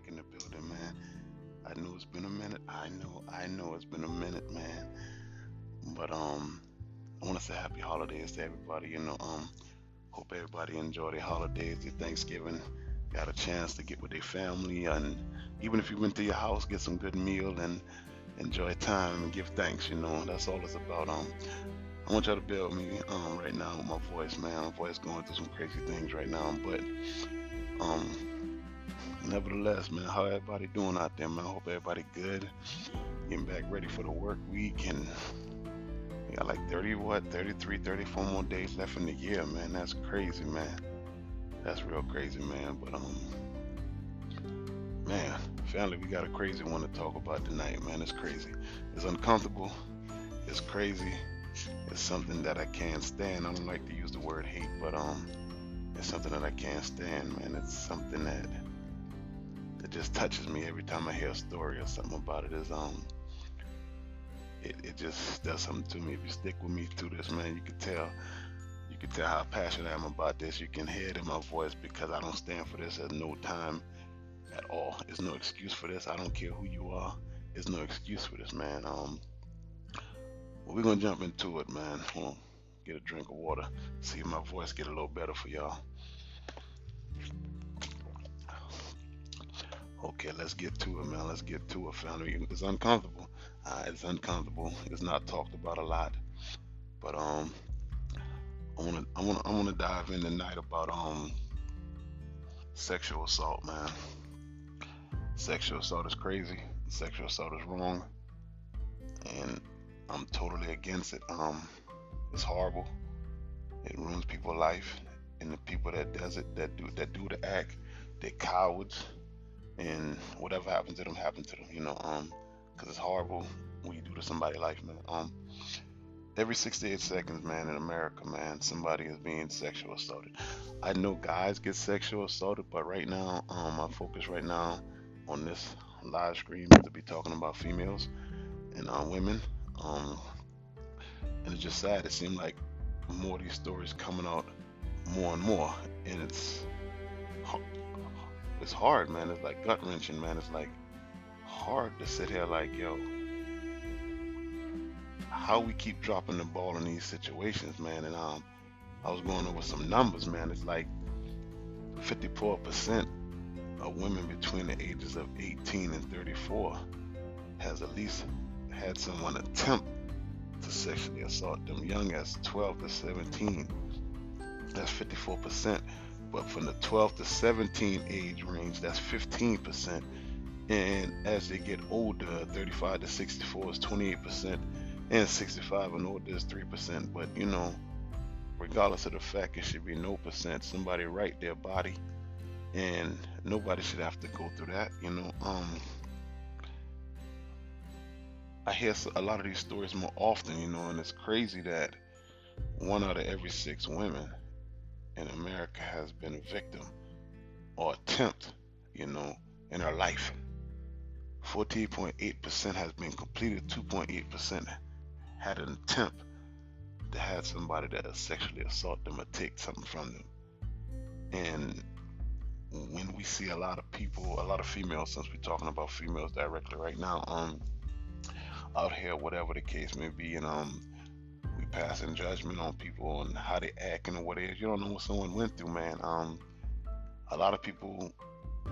back in the building, man. I know it's been a minute. I know, I know it's been a minute, man. But um, I want to say happy holidays to everybody. You know, um, hope everybody enjoy their holidays, their Thanksgiving. Got a chance to get with their family, and even if you went to your house, get some good meal and enjoy time and give thanks. You know, that's all it's about. Um, I want y'all to build me um right now with my voice, man. My voice going through some crazy things right now, but um, nevertheless, man, how everybody doing out there, man? I hope everybody good. Getting back ready for the work week and we got like 30 what 33 34 more days left in the year man. That's crazy man. That's real crazy man. But um man family we got a crazy one to talk about tonight man. It's crazy. It's uncomfortable. It's crazy. It's something that i can't stand. I don't like to use the word hate but um it's something that i can't stand man. It's something that that just touches me every time i hear a story or something about it is um it, it just does something to me. If you stick with me through this, man, you can tell. You can tell how passionate I am about this. You can hear it in my voice because I don't stand for this at no time at all. There's no excuse for this. I don't care who you are. There's no excuse for this, man. Um, well, we're gonna jump into it, man. On. Get a drink of water. See if my voice get a little better for y'all. Okay, let's get to it, man. Let's get to it, family. It's uncomfortable. Uh, it's uncomfortable. It's not talked about a lot, but um, I wanna, I wanna, I wanna dive in tonight about um, sexual assault, man. Sexual assault is crazy. Sexual assault is wrong, and I'm totally against it. Um, it's horrible. It ruins people's life, and the people that does it, that do, that do the act, they're cowards and whatever happens to them happen to them you know um because it's horrible when you do to somebody life man um every 68 seconds man in america man somebody is being sexual assaulted. I know guys get sexual assaulted but right now um my focus right now on this live stream is to be talking about females and uh, women um and it's just sad. It seems like more of these stories coming out more and more and it's it's hard, man. It's like gut wrenching, man. It's like hard to sit here like, yo, how we keep dropping the ball in these situations, man. And um, I was going over some numbers, man. It's like 54% of women between the ages of 18 and 34 has at least had someone attempt to sexually assault them young as 12 to 17. That's 54%. But from the 12 to 17 age range, that's 15%. And as they get older, 35 to 64 is 28%, and 65 and older is 3%. But you know, regardless of the fact, it should be no percent. Somebody right their body, and nobody should have to go through that. You know, um, I hear a lot of these stories more often. You know, and it's crazy that one out of every six women in America has been a victim or attempt, you know, in her life. 14.8% has been completed, 2.8% had an attempt to have somebody that sexually assault them or take something from them. And when we see a lot of people, a lot of females, since we're talking about females directly right now, um, out here, whatever the case may be, and um, passing judgment on people and how they act and what it is. You don't know what someone went through, man. Um, a lot of people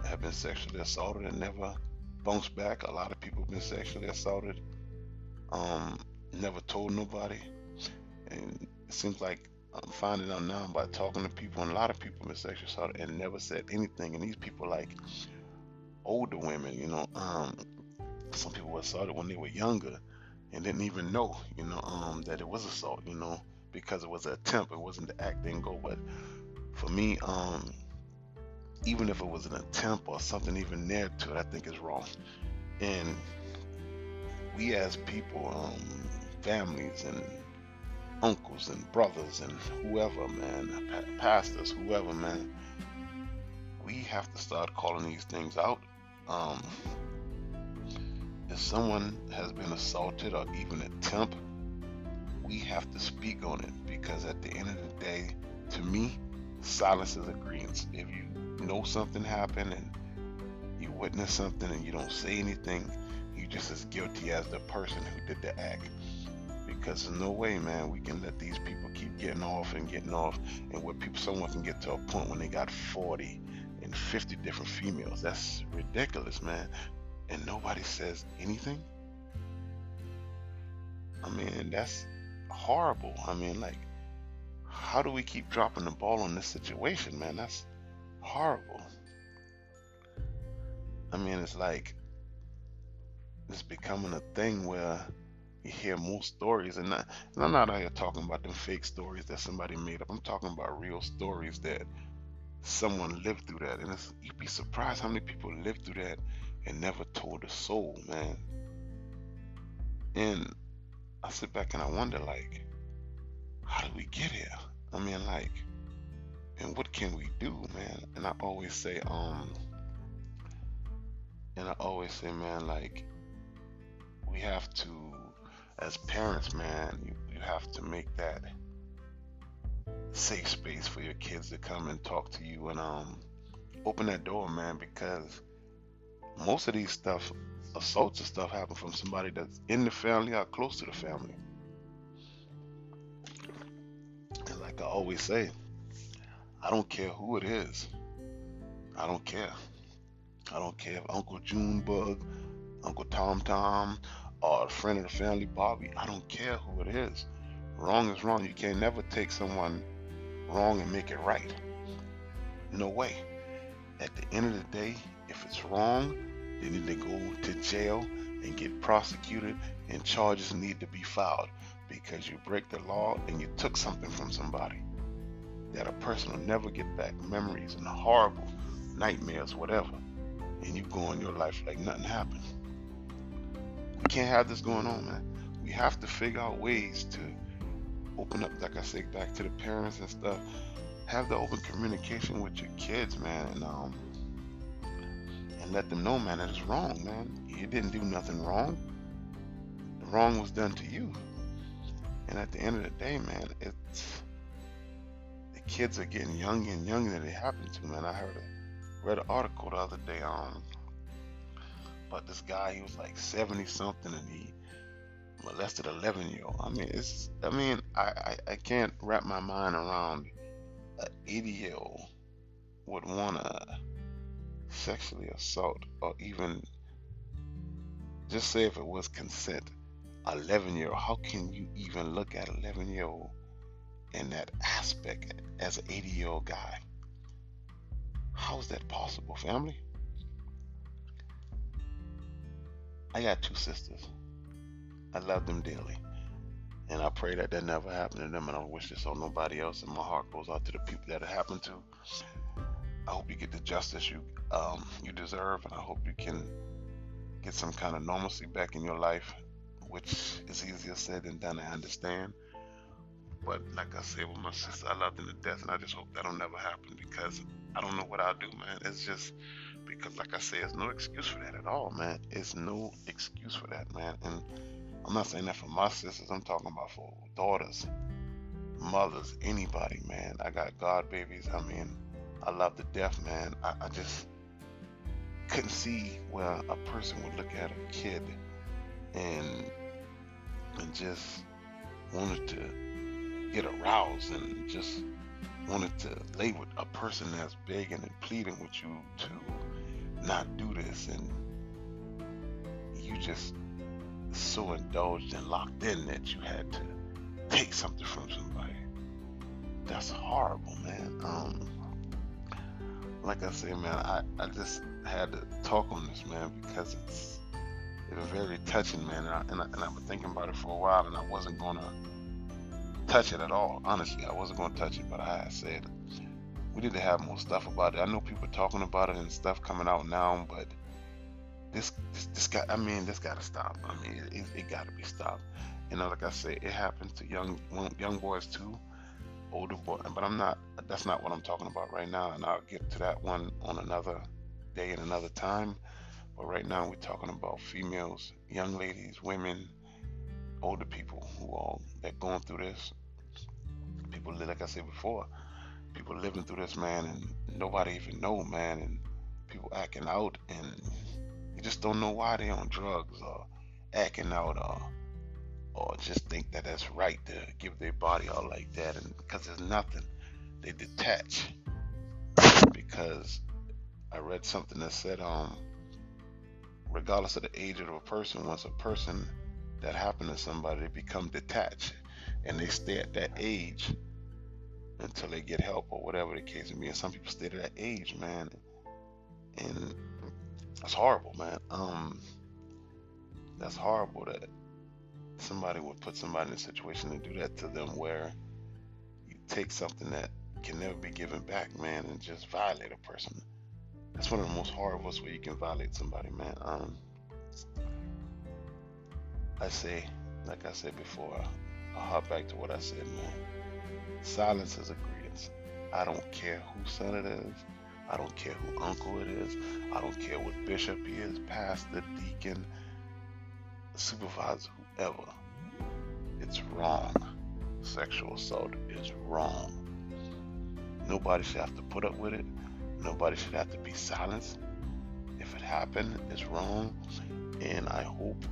have been sexually assaulted and never bounced back. A lot of people have been sexually assaulted, um, never told nobody. And it seems like I'm finding out now by talking to people, and a lot of people have been sexually assaulted and never said anything. And these people, like older women, you know, um, some people were assaulted when they were younger and didn't even know, you know, um, that it was assault, you know, because it was an attempt. It wasn't the act didn't go. But for me, um, even if it was an attempt or something even near to it, I think is wrong. And we as people, um, families and uncles and brothers and whoever, man, pastors, whoever, man, we have to start calling these things out. Um, if someone has been assaulted or even attempt, we have to speak on it because at the end of the day, to me, silence is agreement. If you know something happened and you witness something and you don't say anything, you're just as guilty as the person who did the act. Because there's no way, man, we can let these people keep getting off and getting off, and where people, someone can get to a point when they got 40 and 50 different females. That's ridiculous, man. And nobody says anything. I mean, that's horrible. I mean, like, how do we keep dropping the ball on this situation, man? That's horrible. I mean, it's like it's becoming a thing where you hear more stories, and, not, and I'm not out here talking about them fake stories that somebody made up. I'm talking about real stories that someone lived through that, and you'd be surprised how many people lived through that and never told a soul, man. And I sit back and I wonder, like, how did we get here? I mean, like, and what can we do, man? And I always say, um, and I always say, man, like, we have to, as parents, man, you, you have to make that safe space for your kids to come and talk to you and um open that door, man, because most of these stuff, assaults and stuff, happen from somebody that's in the family or close to the family. And like I always say, I don't care who it is. I don't care. I don't care if Uncle Junebug, Uncle Tom Tom, or a friend of the family, Bobby. I don't care who it is. Wrong is wrong. You can't never take someone wrong and make it right. No way. At the end of the day, if it's wrong, they need to go to jail and get prosecuted and charges need to be filed because you break the law and you took something from somebody that a person will never get back. Memories and horrible nightmares whatever. And you go on your life like nothing happened. We can't have this going on man. We have to figure out ways to open up like i said back to the parents and stuff. Have the open communication with your kids man. And um and let them know, man, that it's wrong, man. You didn't do nothing wrong. The wrong was done to you. And at the end of the day, man, it's the kids are getting younger and younger that it happened to, man. I heard a read an article the other day on about this guy, he was like 70 something and he molested 11 year old. I mean, it's, I mean, I, I, I can't wrap my mind around an 80 year old would uh, want to sexually assault or even just say if it was consent 11 year old how can you even look at 11 year old in that aspect as an 80 year old guy? How is that possible family? I got two sisters. I love them dearly. And i pray that that never happened to them and i wish this on nobody else and my heart goes out to the people that it happened to I hope you get the justice you um, you deserve, and I hope you can get some kind of normalcy back in your life, which is easier said than done. I understand, but like I said with my sister, I love them to death, and I just hope that'll never happen because I don't know what I'll do, man. It's just because, like I said, there's no excuse for that at all, man. It's no excuse for that, man. And I'm not saying that for my sisters. I'm talking about for daughters, mothers, anybody, man. I got God babies. I mean I love to death, man. I, I just couldn't see where a person would look at a kid and and just wanted to get aroused and just wanted to lay with a person that's begging and pleading with you to not do this and you just so indulged and locked in that you had to take something from somebody. That's horrible, man. Um, like I said, man, I, I just had to talk on this, man, because it's it's very touching, man. And, I, and, I, and I've been thinking about it for a while, and I wasn't gonna touch it at all. Honestly, I wasn't gonna touch it, but I said we need to have more stuff about it. I know people talking about it and stuff coming out now, but this this, this got I mean this got to stop. I mean it, it, it got to be stopped. You know, like I said, it happens to young young boys too older boy, but I'm not. That's not what I'm talking about right now, and I'll get to that one on another day and another time. But right now, we're talking about females, young ladies, women, older people who are that going through this. People, like I said before, people living through this, man, and nobody even know, man, and people acting out and you just don't know why they're on drugs or acting out or or just think that that's right to give their body all like that and because there's nothing. They detach. Because I read something that said um regardless of the age of a person once a person that happened to somebody they become detached and they stay at that age until they get help or whatever the case may be. And some people stay to that age man and that's horrible man. Um that's horrible that somebody would put somebody in a situation to do that to them where you take something that can never be given back, man, and just violate a person. That's one of the most horrible ways you can violate somebody, man. Um, I say, like I said before, I'll hop back to what I said, man. Silence is a agreement. I don't care who son it is. I don't care who uncle it is. I don't care what bishop he is, pastor, deacon, supervisor, whoever. It's wrong. Sexual assault is wrong. Nobody should have to put up with it. Nobody should have to be silenced. If it happened, it's wrong. And I hope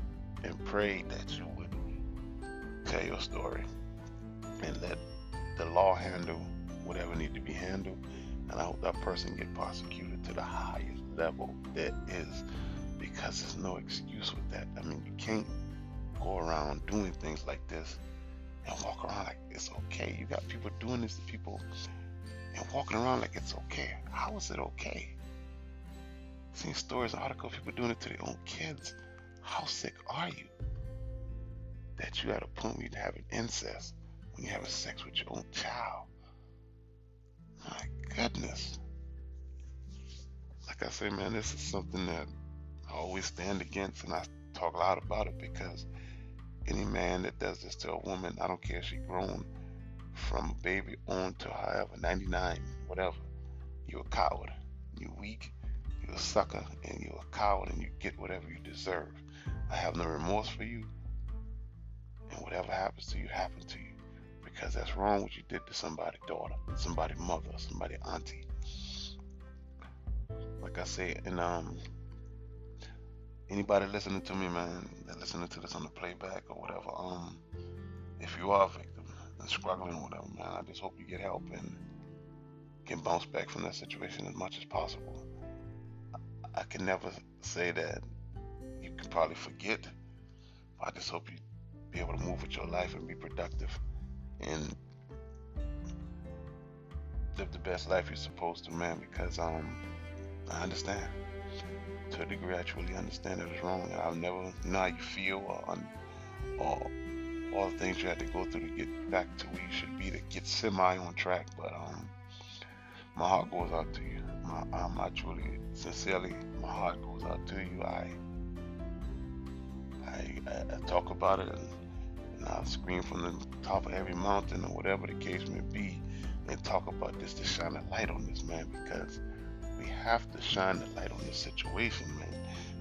and pray that you would tell your story and let the law handle whatever need to be handled. And I hope that person get prosecuted to the highest level there is because there's no excuse with that. I mean, you can't go around doing things like this and walk around like it's okay. You got people doing this to people and walking around like it's okay. How is it okay? Seen stories and articles people doing it to their own kids. How sick are you? That you at a point where you're having incest when you're having sex with your own child. My goodness. Like I say, man, this is something that I always stand against and I talk lot about it because any man that does this to a woman, I don't care if she grown from a baby on to however, 99, whatever, you're a coward. You're weak, you're a sucker, and you're a coward, and you get whatever you deserve. I have no remorse for you, and whatever happens to you, happens to you. Because that's wrong what you did to somebody's daughter, somebody's mother, somebody's auntie. Like I say, and um, anybody listening to me, man, that listening to this on the playback or whatever, um, if you are a victim and struggling them, man, I just hope you get help and can bounce back from that situation as much as possible. I, I can never say that you can probably forget. But I just hope you be able to move with your life and be productive and live the best life you're supposed to, man, because um I understand to a degree, I truly understand that it's wrong. And I'll never know how you feel or, or all the things you had to go through to get back to where you should be to get semi on track. But um, my heart goes out to you. My, um, I truly, sincerely, my heart goes out to you. I, I, I talk about it and, and I scream from the top of every mountain or whatever the case may be, and talk about this to shine a light on this man because we have to shine the light on this situation, man.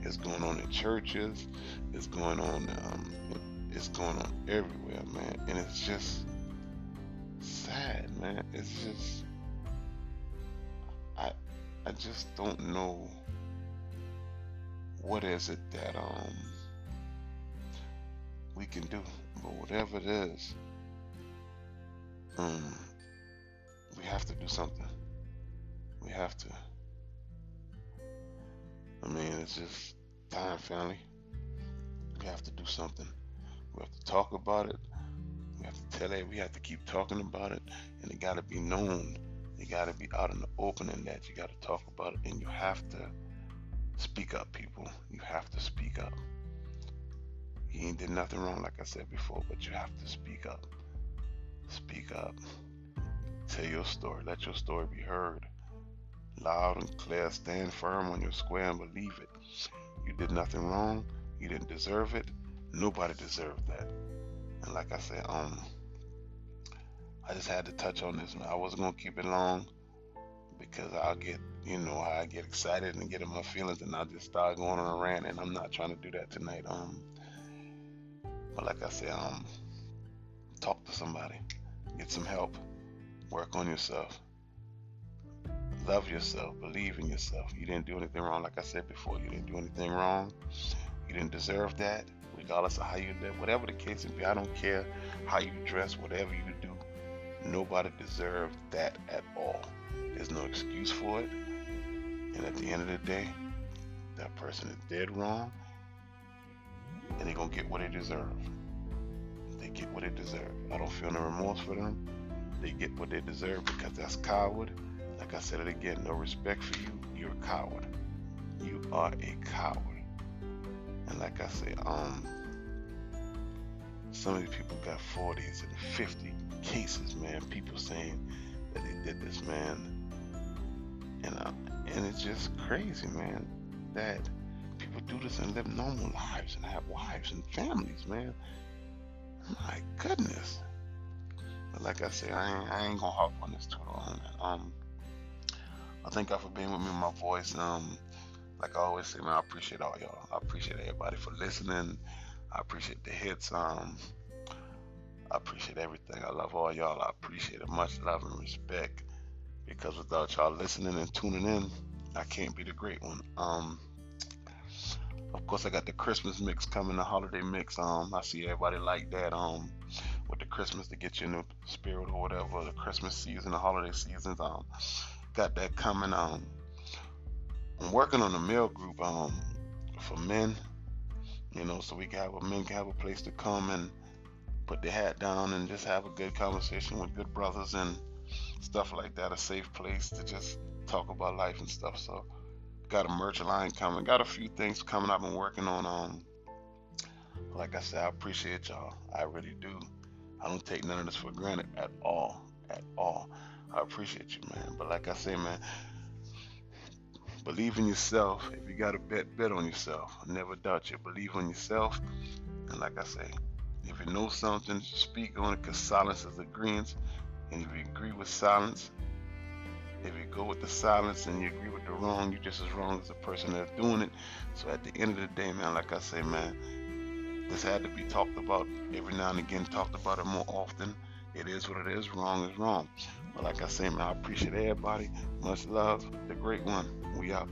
It's going on in churches. It's going on. Um, it's going on everywhere, man. And it's just sad, man. It's just. I, I just don't know. What is it that um we can do? But whatever it is, um, we have to do something. We have to. I mean, it's just time, family. We have to do something. We have to talk about it. We have to tell it. We have to keep talking about it, and it got to be known. It got to be out in the open, and that you got to talk about it, and you have to speak up, people. You have to speak up. You ain't did nothing wrong, like I said before, but you have to speak up. Speak up. Tell your story. Let your story be heard loud and clear. Stand firm on your square and believe it. You did nothing wrong. You didn't deserve it. Nobody deserved that. And like I said, um, I just had to touch on this. I wasn't gonna keep it long because I'll get, you know, I get excited and get in my feelings, and I'll just start going on a rant. And I'm not trying to do that tonight. Um, but like I said, um, talk to somebody, get some help, work on yourself love yourself, believe in yourself. You didn't do anything wrong, like I said before. You didn't do anything wrong. You didn't deserve that, regardless of how you live, whatever the case may be. I don't care how you dress, whatever you do. Nobody deserves that at all. There's no excuse for it. And at the end of the day, that person is dead wrong, and they're gonna get what they deserve. They get what they deserve. I don't feel no remorse for them. They get what they deserve because that's coward. Like I said it again, no respect for you. You're a coward. You are a coward. And like I say, um, some of these people got 40s and 50 cases, man. People saying that they did this, man. And uh, and it's just crazy, man, that people do this and live normal lives and have wives and families, man. My goodness. But like I say, I ain't, I ain't gonna hop on this too long. Um, I thank God for being with me in my voice. Um, like I always say, man, I appreciate all y'all. I appreciate everybody for listening. I appreciate the hits. Um, I appreciate everything. I love all y'all. I appreciate it. Much love and respect. Because without y'all listening and tuning in, I can't be the great one. Um, of course, I got the Christmas mix coming, the holiday mix. Um, I see everybody like that. Um, with the Christmas to get you in the spirit or whatever, the Christmas season, the holiday seasons. Um, got that coming. Um, I'm working on a male group. Um, for men. You know, so we can have a men can have a place to come and put their hat down and just have a good conversation with good brothers and stuff like that. A safe place to just talk about life and stuff. So got a merch line coming. Got a few things coming. I've been working on. Um, like I said, I appreciate y'all. I really do. I don't take none of this for granted at all. At all. I appreciate you, man. But like I say, man, believe in yourself. If you got a bet, bet on yourself. Never doubt you. Believe in yourself. And like I say, if you know something, speak on it because silence is agreement. And if you agree with silence, if you go with the silence and you agree with the wrong, you're just as wrong as the person that's doing it. So at the end of the day, man, like I say, man, this had to be talked about every now and again, talked about it more often. It is what it is. Wrong is wrong. But like I say, man, I appreciate everybody. Much love. The great one. We out.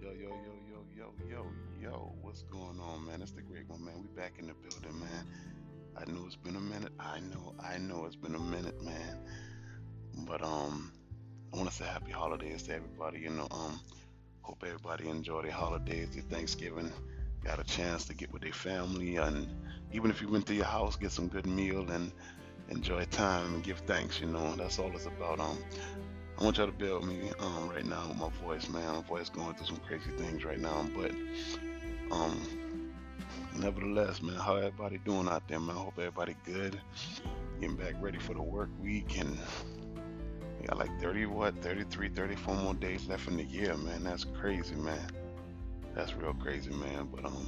Yo, yo, yo, yo, yo, yo, yo. What's going on, man? It's the great one, man. We back in the building, man. I know it's been a minute. I know, I know it's been a minute, man. But um, I want to say happy holidays to everybody. You know, um, hope everybody enjoy their holidays, their Thanksgiving. Got a chance to get with their family, and even if you went to your house, get some good meal and enjoy time and give thanks. You know, that's all it's about. Um, I want y'all to with me um right now with my voice, man. My voice going through some crazy things right now, but um, nevertheless, man, how everybody doing out there, man? I hope everybody good. Getting back ready for the work week and got like 30, what, 33, 34 more days left in the year, man. That's crazy, man. That's real crazy, man. But, um,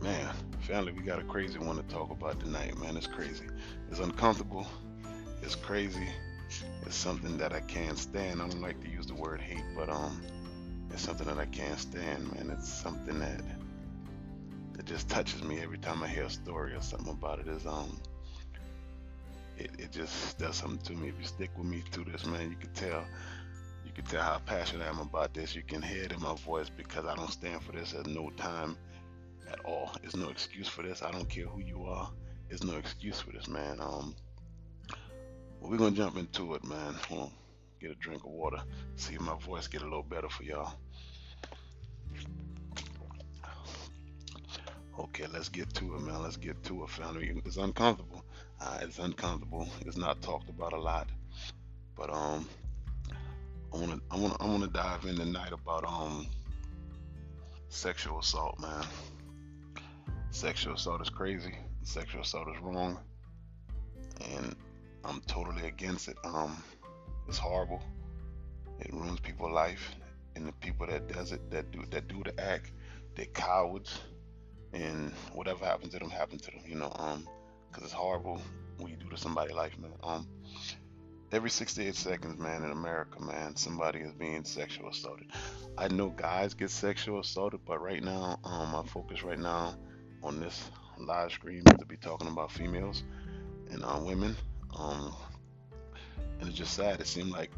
man, family, we got a crazy one to talk about tonight, man. It's crazy. It's uncomfortable. It's crazy. It's something that I can't stand. I don't like to use the word hate, but, um, it's something that I can't stand, man. It's something that, that just touches me every time I hear a story or something about it. Is, um, it, it just does something to me. If you stick with me through this, man, you can tell. You can tell how passionate I am about this. You can hear it in my voice because I don't stand for this at no time at all. There's no excuse for this. I don't care who you are. There's no excuse for this, man. Um, well, we're gonna jump into it, man. On. Get a drink of water. See if my voice get a little better for y'all. Okay, let's get to it, man. Let's get to it, family. It's uncomfortable. Uh, it's uncomfortable. It's not talked about a lot, but um, I wanna, I wanna, I wanna dive in tonight about um, sexual assault, man. Sexual assault is crazy. Sexual assault is wrong, and I'm totally against it. Um, it's horrible. It ruins people's life, and the people that does it, that do, that do the act, they're cowards, and whatever happens to them, happens to them. You know, um because it's horrible when you do to somebody life, man. Um, every 68 seconds, man, in America, man, somebody is being sexual assaulted. I know guys get sexual assaulted, but right now, um, my focus right now on this live stream is to be talking about females and uh, women. Um, and it's just sad. It seems like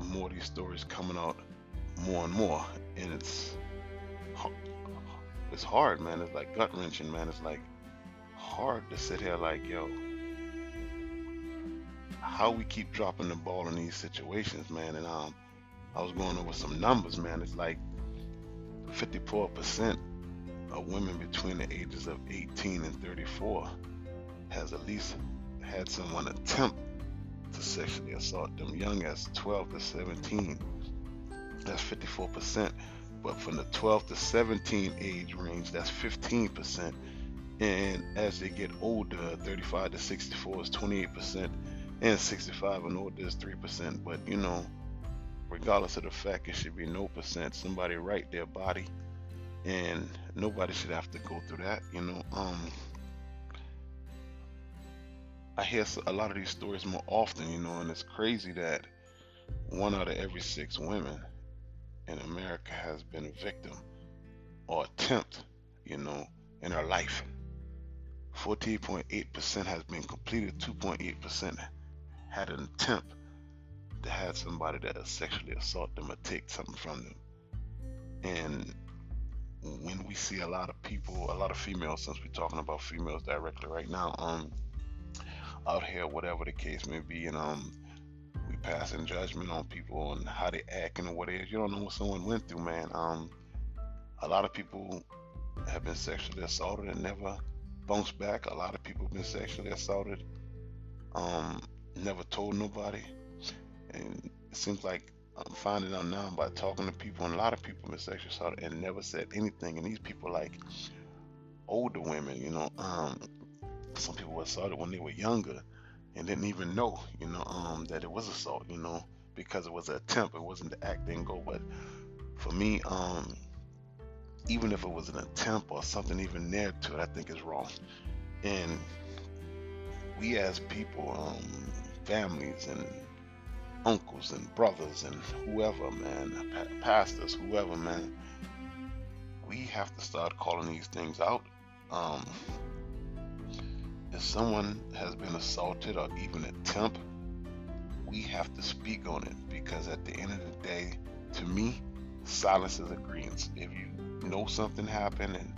more of these stories coming out more and more, and it's it's hard, man. It's like gut wrenching, man. It's like hard to sit here like, yo, how we keep dropping the ball in these situations, man. And um, I was going over some numbers, man. It's like 54% of women between the ages of 18 and 34 has at least had someone attempt to sexually assault them young as 12 to 17. That's 54%. But from the 12 to 17 age range, that's 15%. And as they get older, 35 to 64 is 28%, and 65 and older is 3%. But you know, regardless of the fact, it should be no percent. Somebody right their body, and nobody should have to go through that. You know, um, I hear a lot of these stories more often. You know, and it's crazy that one out of every six women in America has been a victim or attempt, you know, in her life. 14.8% has been completed, 2.8% had an attempt to have somebody that sexually assault them or take something from them. And when we see a lot of people, a lot of females, since we're talking about females directly right now, um, out here, whatever the case may be, and um, we passing judgment on people and how they act and what it is. You don't know what someone went through, man. Um, a lot of people have been sexually assaulted and never bounced back. A lot of people have been sexually assaulted, um, never told nobody. And it seems like I'm finding out now by talking to people, and a lot of people have been sexually assaulted and never said anything. And these people, like older women, you know, um, some people were assaulted when they were younger and didn't even know, you know, um, that it was assault, you know, because it was an attempt. It wasn't the act didn't go. But for me, um, even if it was an attempt or something even near to it, I think is wrong. And we as people, um, families and uncles and brothers and whoever, man, pastors, whoever, man, we have to start calling these things out. Um, if someone has been assaulted or even attempt, we have to speak on it because at the end of the day, to me, silence is agreement. If you know something happened and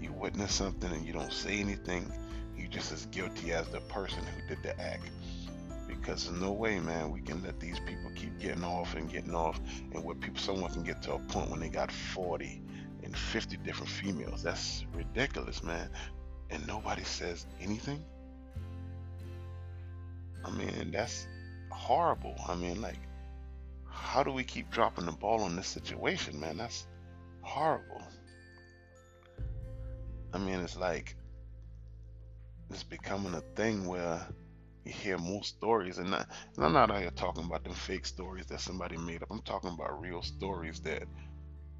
you witness something and you don't say anything, You're just as guilty as the person who did the act. Because there's no way, man, we can let these people keep getting off and getting off, and where people, someone can get to a point when they got 40 and 50 different females. That's ridiculous, man and nobody says anything? I mean, that's horrible. I mean, like, how do we keep dropping the ball on this situation, man? That's horrible. I mean, it's like it's becoming a thing where you hear more stories, and, not, and I'm not out here talking about them fake stories that somebody made up. I'm talking about real stories that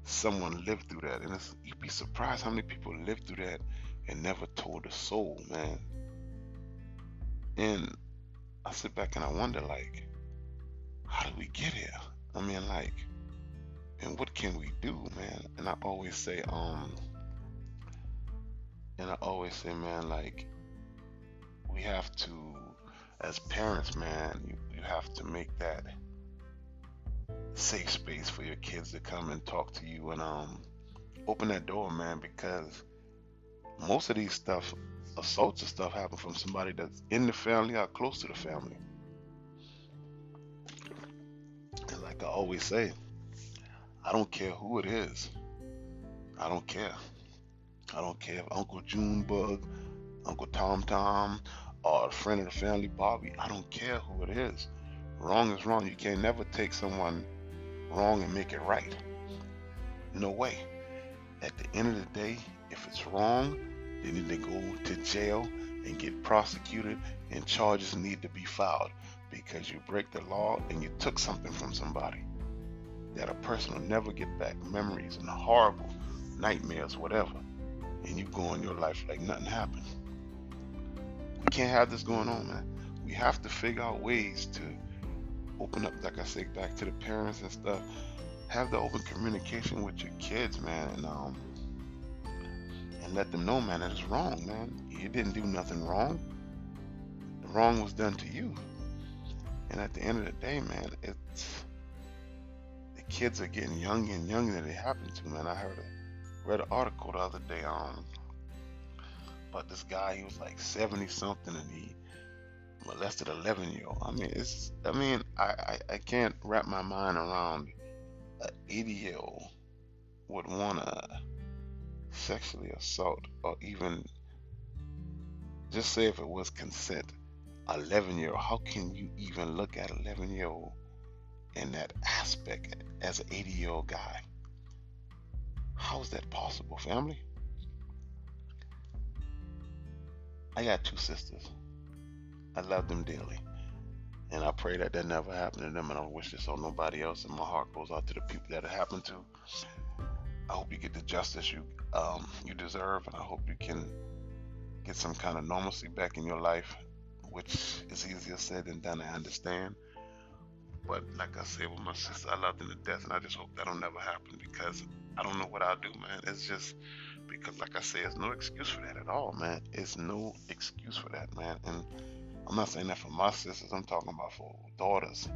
someone lived through that, and you'd be surprised how many people lived through that and never told a soul, man. And I sit back and I wonder, like, how did we get here? I mean, like, and what can we do, man? And I always say, um, and I always say, man, like, we have to, as parents, man, you, you have to make that safe space for your kids to come and talk to you and um open that door, man, because most of these stuff, assaults and stuff, happen from somebody that's in the family or close to the family. And like I always say, I don't care who it is. I don't care. I don't care if Uncle Junebug, Uncle Tom Tom, or a friend of the family, Bobby. I don't care who it is. Wrong is wrong. You can't never take someone wrong and make it right. No way. At the end of the day, if it's wrong, they need to go to jail and get prosecuted, and charges need to be filed because you break the law and you took something from somebody that a person will never get back memories and horrible nightmares, whatever. And you go on your life like nothing happened. We can't have this going on, man. We have to figure out ways to open up, like I said, back to the parents and stuff. Have the open communication with your kids, man, and um, and let them know, man, that it's wrong, man. You didn't do nothing wrong. The wrong was done to you. And at the end of the day, man, it's kids are getting younger and younger that it happened to, man. I heard a read an article the other day on about this guy, he was like 70 something and he molested 11 year old. I mean, it's, I mean, I, I, I can't wrap my mind around an 80 year old would want to sexually assault or even just say if it was consent 11 year old how can you even look at 11 year old in that aspect as an 80 year old guy how is that possible family i got two sisters i love them dearly and i pray that that never happened to them and i wish this on nobody else and my heart goes out to the people that it happened to i hope you get the justice you um, you deserve and i hope you can get some kind of normalcy back in your life which is easier said than done. I understand. But like I said with my sister, I loved her to death, and I just hope that'll never happen because I don't know what I'll do, man. It's just because, like I said, there's no excuse for that at all, man. It's no excuse for that, man. And I'm not saying that for my sisters. I'm talking about for daughters,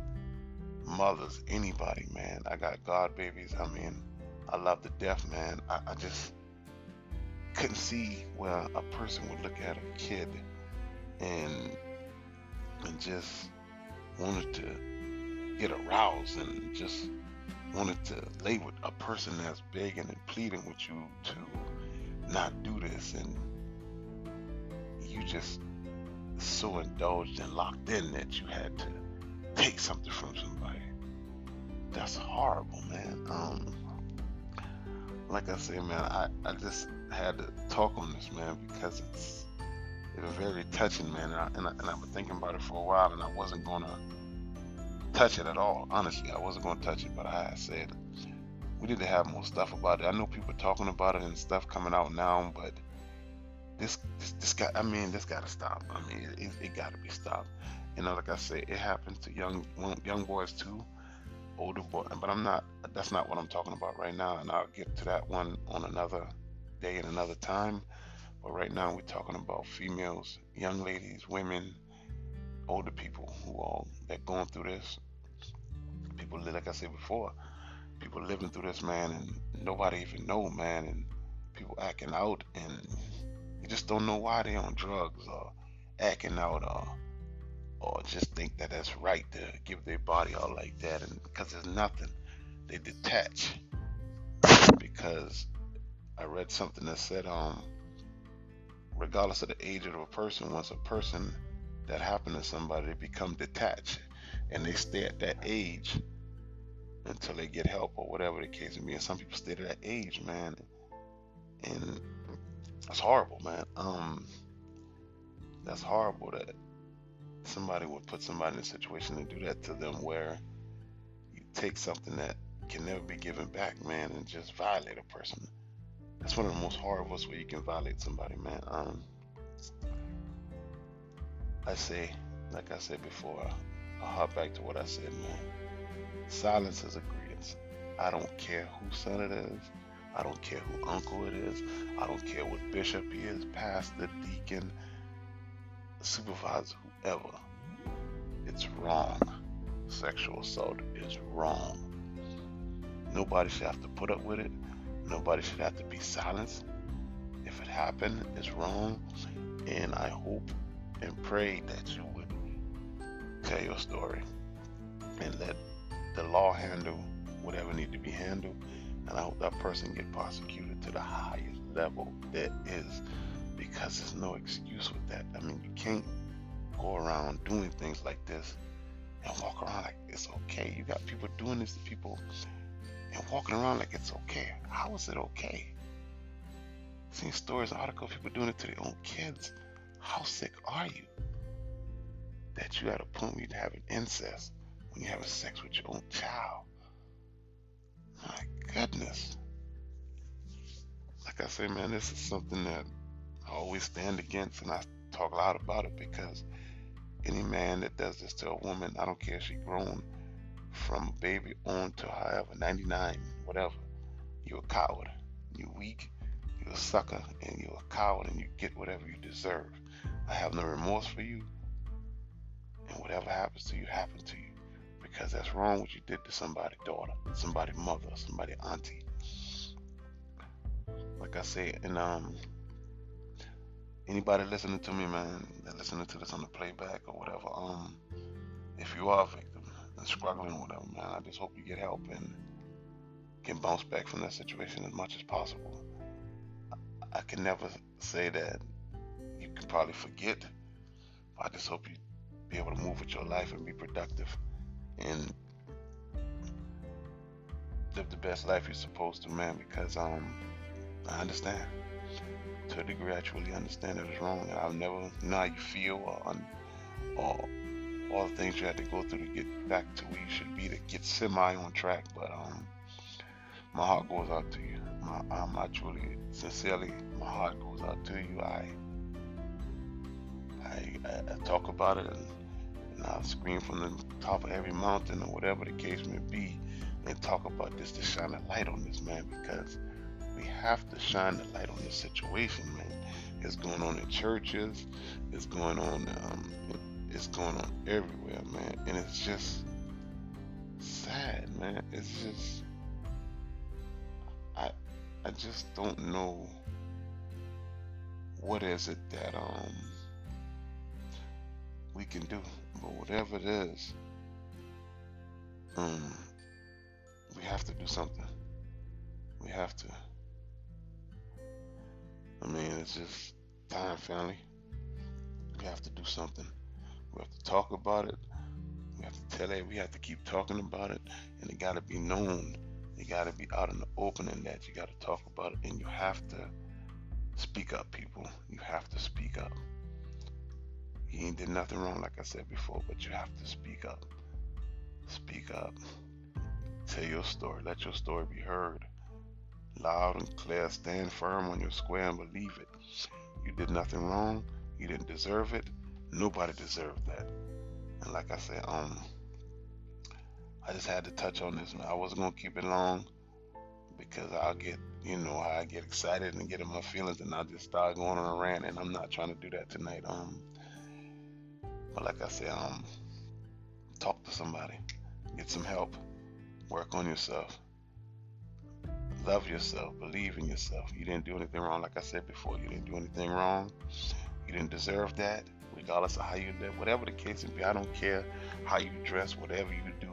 mothers, anybody, man. I got God babies. I mean, I love the death, man. I, I just couldn't see where a person would look at a kid and and just wanted to get aroused and just wanted to lay with a person that's begging and pleading with you to not do this and you just so indulged and locked in that you had to take something from somebody that's horrible man um like i said man i i just had to talk on this man because it's it was very touching, man. And, I, and, I, and I've been thinking about it for a while, and I wasn't gonna touch it at all. Honestly, I wasn't gonna touch it, but I said we need to have more stuff about it. I know people talking about it and stuff coming out now, but this this, this got I mean this got to stop. I mean it, it got to be stopped. You know, like I said, it happens to young young boys too, older boys. But I'm not. That's not what I'm talking about right now, and I'll get to that one on another day and another time. But right now we're talking about females, young ladies, women, older people who are that going through this. People like I said before, people living through this man and nobody even know man and people acting out and you just don't know why they on drugs or acting out or or just think that that's right to give their body all like that and because there's nothing. They detach. Because I read something that said um regardless of the age of a person, once a person that happened to somebody, they become detached and they stay at that age until they get help or whatever the case may be. And some people stay to that age, man, and that's horrible, man. Um, that's horrible that somebody would put somebody in a situation to do that to them where you take something that can never be given back, man, and just violate a person. That's one of the most horrible ways you can violate somebody, man. Um, I say, like I said before, I'll hop back to what I said, man. Silence is agreement. I don't care who son it is. I don't care who uncle it is. I don't care what bishop he is, pastor, deacon, supervisor, whoever. It's wrong. Sexual assault is wrong. Nobody should have to put up with it. Nobody should have to be silenced. If it happened, it's wrong. And I hope and pray that you tell your story and let the law handle whatever need to be handled. And I hope that person get prosecuted to the highest level that is because there's no excuse with that. I mean, you can't go around doing things like this and walk around like it's okay. You got people doing this to people and walking around like it's okay. How is it okay? Seen stories articles people doing it to their own kids. How sick are you? That you at a point where you're having incest when you're having sex with your own child. My goodness. Like I say, man, this is something that I always stand against and I talk a lot about it because any man that does this to a woman, I don't care if she's grown, from a baby on to however 99, whatever, you're a coward. You're weak. You're a sucker, and you're a coward, and you get whatever you deserve. I have no remorse for you, and whatever happens to you, happens to you, because that's wrong what you did to somebody daughter, somebody mother, somebody auntie. Like I say, and um, anybody listening to me, man, that listening to this on the playback or whatever, um, if you are a victim and struggling whatever, man, I just hope you get help and can bounce back from that situation as much as possible. I can never say that you can probably forget. But I just hope you be able to move with your life and be productive and live the best life you're supposed to, man. Because um, I understand to a degree. I truly understand that it's wrong, I'll never know how you feel or, or all the things you had to go through to get back to where you should be to get semi on track. But um, my heart goes out to you. My, um, I truly, sincerely, my heart goes out to you. I, I, I talk about it and, I scream from the top of every mountain or whatever the case may be, and talk about this to shine a light on this man because we have to shine the light on this situation, man. It's going on in churches. It's going on. Um, it's going on everywhere, man, and it's just sad, man. It's just I I just don't know what is it that um we can do, but whatever it is, um, we have to do something. We have to. I mean, it's just time, family. We have to do something. We have to talk about it. We have to tell it. We have to keep talking about it, and it got to be known. You got to be out in the open in that. You got to talk about it, and you have to speak up, people. You have to speak up. You ain't did nothing wrong, like I said before, but you have to speak up. Speak up. Tell your story. Let your story be heard loud and clear. Stand firm on your square and believe it. You did nothing wrong. You didn't deserve it. Nobody deserved that. And like I said, um, I just had to touch on this. I wasn't gonna keep it long because I'll get, you know, I get excited and get in my feelings, and I'll just start going on a rant. And I'm not trying to do that tonight. Um, but like I said, um, talk to somebody, get some help, work on yourself love yourself, believe in yourself. You didn't do anything wrong, like I said before. You didn't do anything wrong. You didn't deserve that, regardless of how you live, whatever the case may be. I don't care how you dress, whatever you do.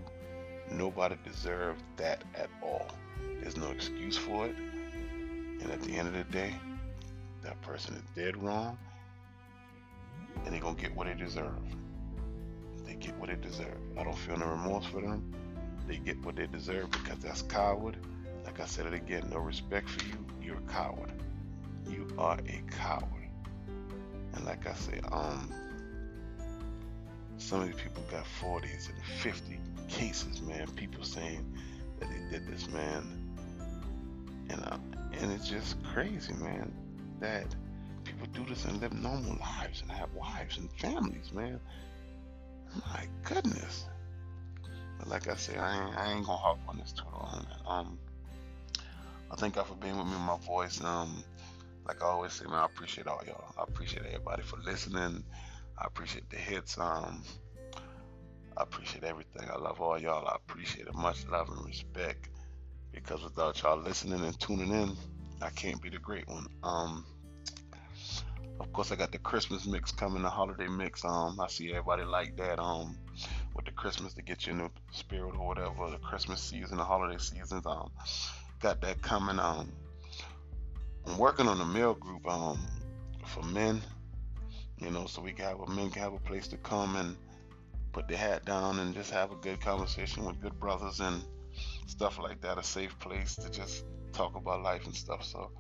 Nobody deserves that at all. There's no excuse for it. And at the end of the day, that person is dead wrong, and they're gonna get what they deserve. They get what they deserve. I don't feel no remorse for them. They get what they deserve because that's coward like I said it again, no respect for you, you're a coward. You are a coward. And like I say, um, some of these people got 40s and 50 cases, man. People saying that they did this, man. And uh, and it's just crazy, man, that people do this and live normal lives and have wives and families, man. My goodness. But like I say, I ain't, I ain't gonna hop on this too long. Um, I thank God for being with me in my voice. Um, like I always say, man, I appreciate all y'all. I appreciate everybody for listening. I appreciate the hits. Um, I appreciate everything. I love all y'all. I appreciate it. Much love and respect. Because without y'all listening and tuning in, I can't be the great one. Um, of course, I got the Christmas mix coming, the holiday mix. Um, I see everybody like that. Um, with the Christmas to get you in the spirit or whatever, the Christmas season, the holiday seasons. Um, got that coming. Um, I'm working on a male group um, for men, you know, so we can have a men can have a place to come and put their hat down and just have a good conversation with good brothers and stuff like that. A safe place to just talk about life and stuff. So,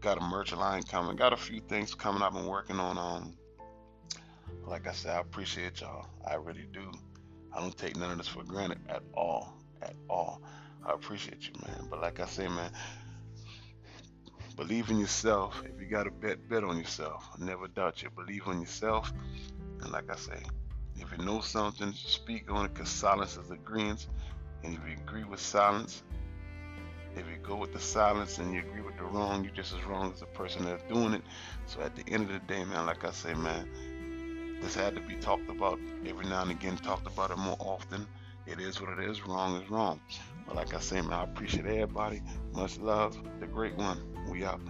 got a merch line coming. Got a few things coming. I've been working on. Um, like I said, I appreciate y'all. I really do. I don't take none of this for granted at all. At all. I appreciate you, man. But like I say, man, believe in yourself. If you got a bet, bet on yourself. Never doubt you. Believe in yourself. And like I say, if you know something, speak on it because silence is agreement. And if you agree with silence, if you go with the silence and you agree with the wrong, you're just as wrong as the person that's doing it. So at the end of the day, man, like I say, man, this had to be talked about every now and again, talked about it more often. It is what it is. Wrong is wrong. But like I say, man, I appreciate everybody. Much love. The great one. We out.